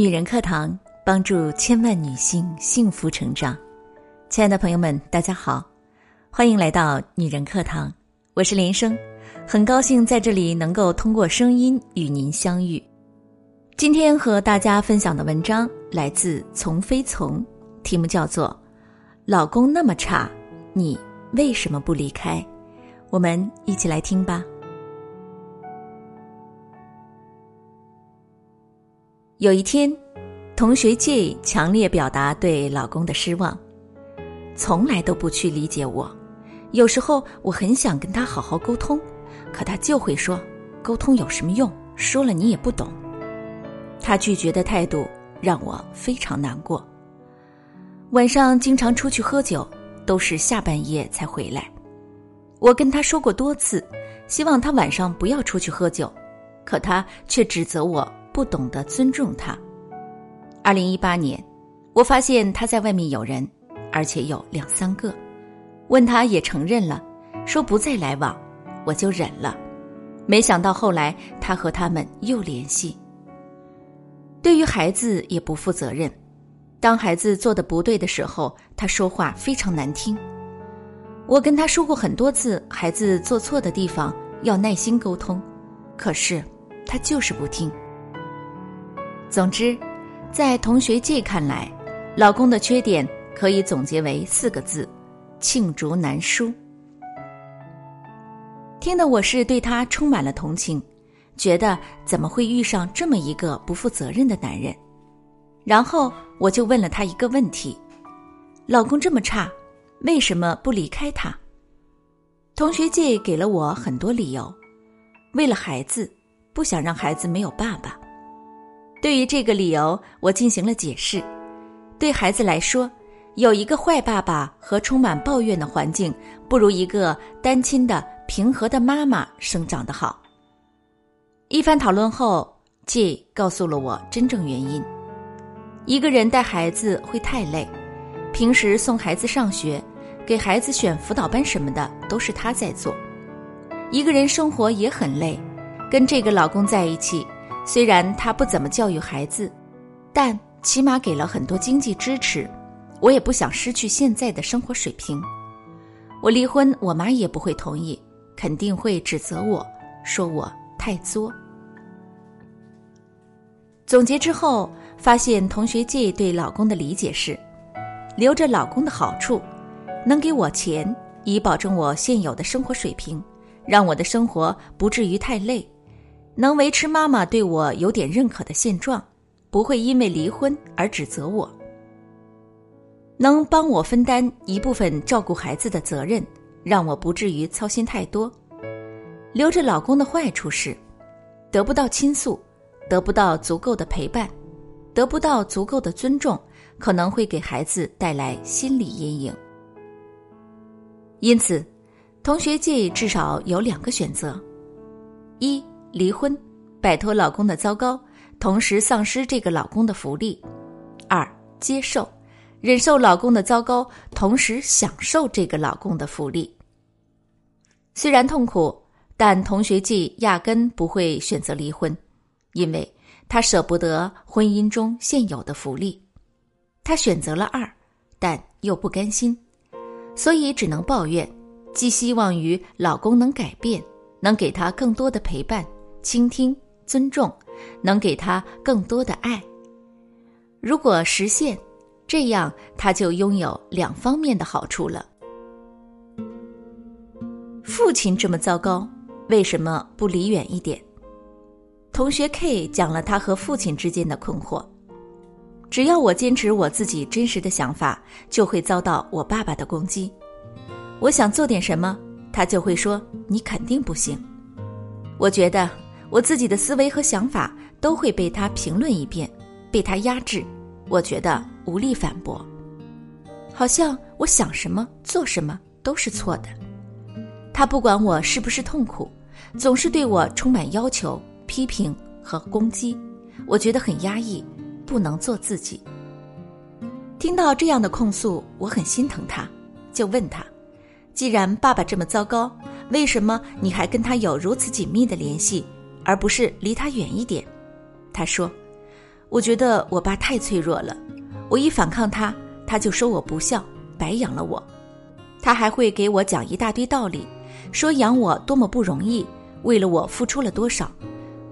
女人课堂帮助千万女性幸福成长。亲爱的朋友们，大家好，欢迎来到女人课堂，我是林生，很高兴在这里能够通过声音与您相遇。今天和大家分享的文章来自从飞从，题目叫做《老公那么差，你为什么不离开》？我们一起来听吧。有一天，同学 J 强烈表达对老公的失望，从来都不去理解我。有时候我很想跟他好好沟通，可他就会说：“沟通有什么用？说了你也不懂。”他拒绝的态度让我非常难过。晚上经常出去喝酒，都是下半夜才回来。我跟他说过多次，希望他晚上不要出去喝酒，可他却指责我。不懂得尊重他。二零一八年，我发现他在外面有人，而且有两三个。问他也承认了，说不再来往，我就忍了。没想到后来他和他们又联系。对于孩子也不负责任，当孩子做的不对的时候，他说话非常难听。我跟他说过很多次，孩子做错的地方要耐心沟通，可是他就是不听。总之，在同学 J 看来，老公的缺点可以总结为四个字：罄竹难书。听得我是对他充满了同情，觉得怎么会遇上这么一个不负责任的男人？然后我就问了他一个问题：老公这么差，为什么不离开他？同学 J 给了我很多理由，为了孩子，不想让孩子没有爸爸。对于这个理由，我进行了解释。对孩子来说，有一个坏爸爸和充满抱怨的环境，不如一个单亲的平和的妈妈生长得好。一番讨论后，J 告诉了我真正原因：一个人带孩子会太累，平时送孩子上学、给孩子选辅导班什么的都是他在做；一个人生活也很累，跟这个老公在一起。虽然他不怎么教育孩子，但起码给了很多经济支持。我也不想失去现在的生活水平。我离婚，我妈也不会同意，肯定会指责我，说我太作。总结之后，发现同学界对老公的理解是：留着老公的好处，能给我钱，以保证我现有的生活水平，让我的生活不至于太累。能维持妈妈对我有点认可的现状，不会因为离婚而指责我。能帮我分担一部分照顾孩子的责任，让我不至于操心太多。留着老公的坏处是，得不到倾诉，得不到足够的陪伴，得不到足够的尊重，可能会给孩子带来心理阴影。因此，同学界至少有两个选择：一。离婚，摆脱老公的糟糕，同时丧失这个老公的福利；二，接受，忍受老公的糟糕，同时享受这个老公的福利。虽然痛苦，但同学季压根不会选择离婚，因为他舍不得婚姻中现有的福利。他选择了二，但又不甘心，所以只能抱怨，寄希望于老公能改变，能给他更多的陪伴。倾听、尊重，能给他更多的爱。如果实现，这样他就拥有两方面的好处了。父亲这么糟糕，为什么不离远一点？同学 K 讲了他和父亲之间的困惑。只要我坚持我自己真实的想法，就会遭到我爸爸的攻击。我想做点什么，他就会说你肯定不行。我觉得。我自己的思维和想法都会被他评论一遍，被他压制，我觉得无力反驳，好像我想什么做什么都是错的。他不管我是不是痛苦，总是对我充满要求、批评和攻击，我觉得很压抑，不能做自己。听到这样的控诉，我很心疼他，就问他：既然爸爸这么糟糕，为什么你还跟他有如此紧密的联系？而不是离他远一点，他说：“我觉得我爸太脆弱了，我一反抗他，他就说我不孝，白养了我。他还会给我讲一大堆道理，说养我多么不容易，为了我付出了多少，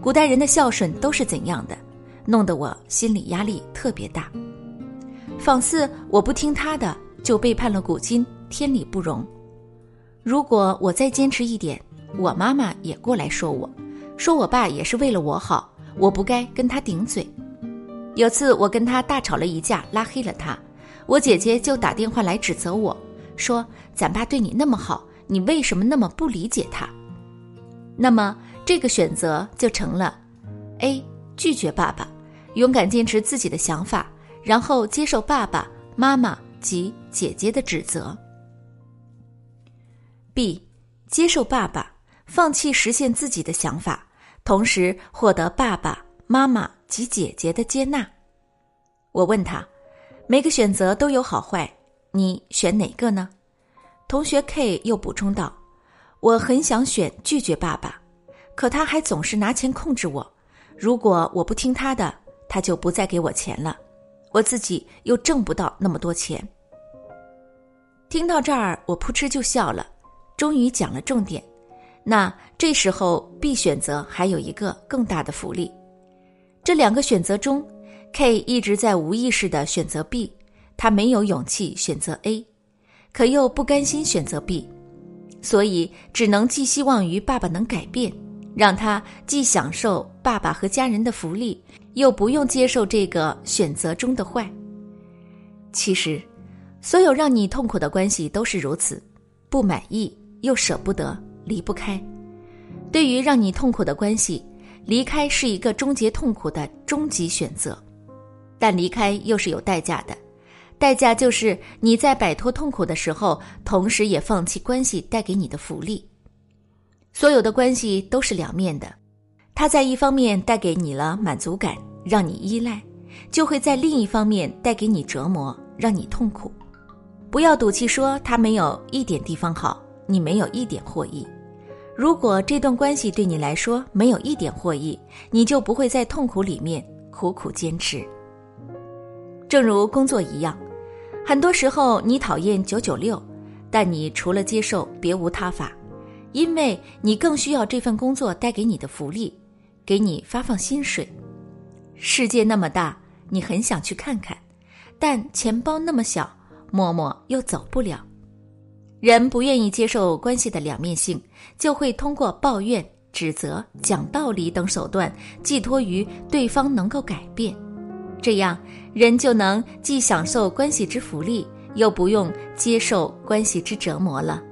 古代人的孝顺都是怎样的，弄得我心理压力特别大。仿似我不听他的，就背叛了古今，天理不容。如果我再坚持一点，我妈妈也过来说我，说我爸也是为了我好，我不该跟他顶嘴。有次我跟他大吵了一架，拉黑了他，我姐姐就打电话来指责我，说咱爸对你那么好，你为什么那么不理解他？那么这个选择就成了：A 拒绝爸爸，勇敢坚持自己的想法，然后接受爸爸妈妈及姐姐的指责；B 接受爸爸，放弃实现自己的想法，同时获得爸爸妈妈。及姐姐的接纳，我问他，每个选择都有好坏，你选哪个呢？同学 K 又补充道：“我很想选拒绝爸爸，可他还总是拿钱控制我。如果我不听他的，他就不再给我钱了，我自己又挣不到那么多钱。”听到这儿，我扑哧就笑了，终于讲了重点。那这时候 B 选择还有一个更大的福利。这两个选择中，K 一直在无意识的选择 B，他没有勇气选择 A，可又不甘心选择 B，所以只能寄希望于爸爸能改变，让他既享受爸爸和家人的福利，又不用接受这个选择中的坏。其实，所有让你痛苦的关系都是如此，不满意又舍不得离不开。对于让你痛苦的关系。离开是一个终结痛苦的终极选择，但离开又是有代价的，代价就是你在摆脱痛苦的时候，同时也放弃关系带给你的福利。所有的关系都是两面的，它在一方面带给你了满足感，让你依赖，就会在另一方面带给你折磨，让你痛苦。不要赌气说它没有一点地方好，你没有一点获益。如果这段关系对你来说没有一点获益，你就不会在痛苦里面苦苦坚持。正如工作一样，很多时候你讨厌九九六，但你除了接受别无他法，因为你更需要这份工作带给你的福利，给你发放薪水。世界那么大，你很想去看看，但钱包那么小，默默又走不了。人不愿意接受关系的两面性，就会通过抱怨、指责、讲道理等手段寄托于对方能够改变，这样人就能既享受关系之福利，又不用接受关系之折磨了。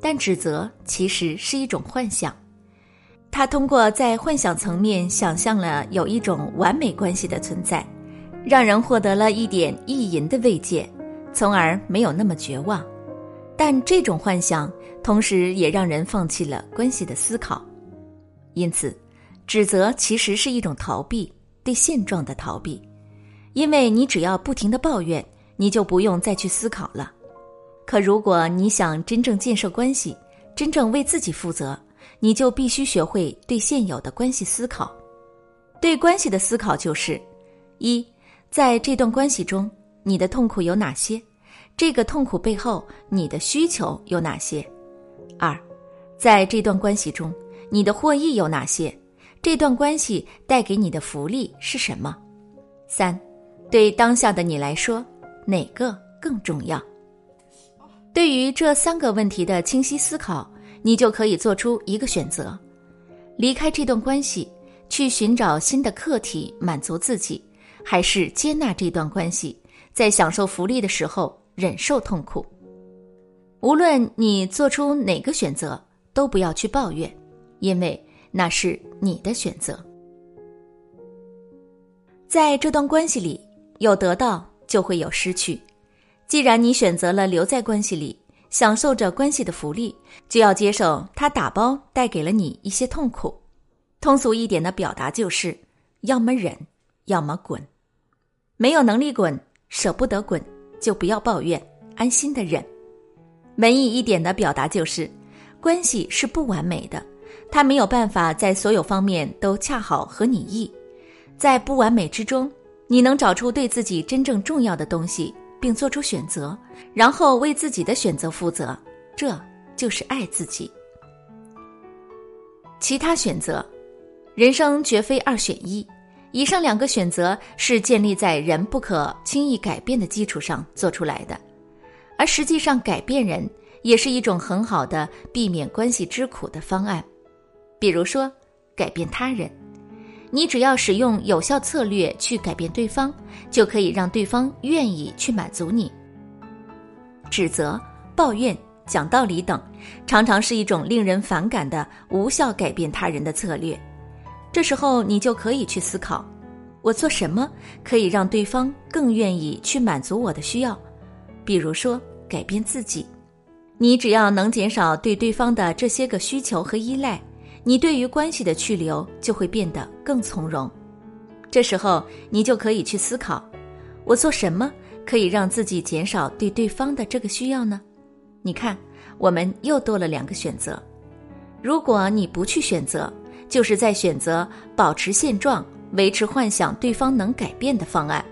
但指责其实是一种幻想，他通过在幻想层面想象了有一种完美关系的存在，让人获得了一点意淫的慰藉，从而没有那么绝望。但这种幻想同时也让人放弃了关系的思考，因此，指责其实是一种逃避对现状的逃避，因为你只要不停的抱怨，你就不用再去思考了。可如果你想真正建设关系，真正为自己负责，你就必须学会对现有的关系思考。对关系的思考就是：一，在这段关系中，你的痛苦有哪些？这个痛苦背后，你的需求有哪些？二，在这段关系中，你的获益有哪些？这段关系带给你的福利是什么？三，对当下的你来说，哪个更重要？对于这三个问题的清晰思考，你就可以做出一个选择：离开这段关系，去寻找新的课题满足自己，还是接纳这段关系，在享受福利的时候？忍受痛苦，无论你做出哪个选择，都不要去抱怨，因为那是你的选择。在这段关系里，有得到就会有失去。既然你选择了留在关系里，享受着关系的福利，就要接受他打包带给了你一些痛苦。通俗一点的表达就是：要么忍，要么滚。没有能力滚，舍不得滚。就不要抱怨，安心的忍。文艺一点的表达就是，关系是不完美的，它没有办法在所有方面都恰好合你意。在不完美之中，你能找出对自己真正重要的东西，并做出选择，然后为自己的选择负责，这就是爱自己。其他选择，人生绝非二选一。以上两个选择是建立在人不可轻易改变的基础上做出来的，而实际上改变人也是一种很好的避免关系之苦的方案。比如说，改变他人，你只要使用有效策略去改变对方，就可以让对方愿意去满足你。指责、抱怨、讲道理等，常常是一种令人反感的无效改变他人的策略。这时候，你就可以去思考：我做什么可以让对方更愿意去满足我的需要？比如说，改变自己。你只要能减少对对方的这些个需求和依赖，你对于关系的去留就会变得更从容。这时候，你就可以去思考：我做什么可以让自己减少对对方的这个需要呢？你看，我们又多了两个选择。如果你不去选择，就是在选择保持现状、维持幻想对方能改变的方案，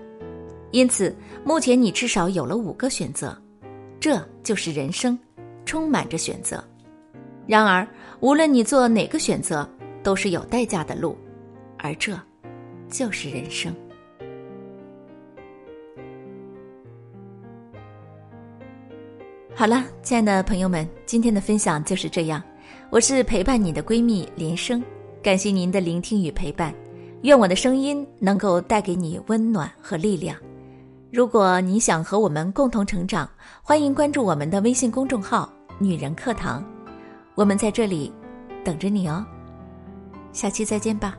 因此目前你至少有了五个选择，这就是人生，充满着选择。然而，无论你做哪个选择，都是有代价的路，而这，就是人生。好了，亲爱的朋友们，今天的分享就是这样，我是陪伴你的闺蜜连生。感谢您的聆听与陪伴，愿我的声音能够带给你温暖和力量。如果你想和我们共同成长，欢迎关注我们的微信公众号“女人课堂”，我们在这里等着你哦。下期再见吧。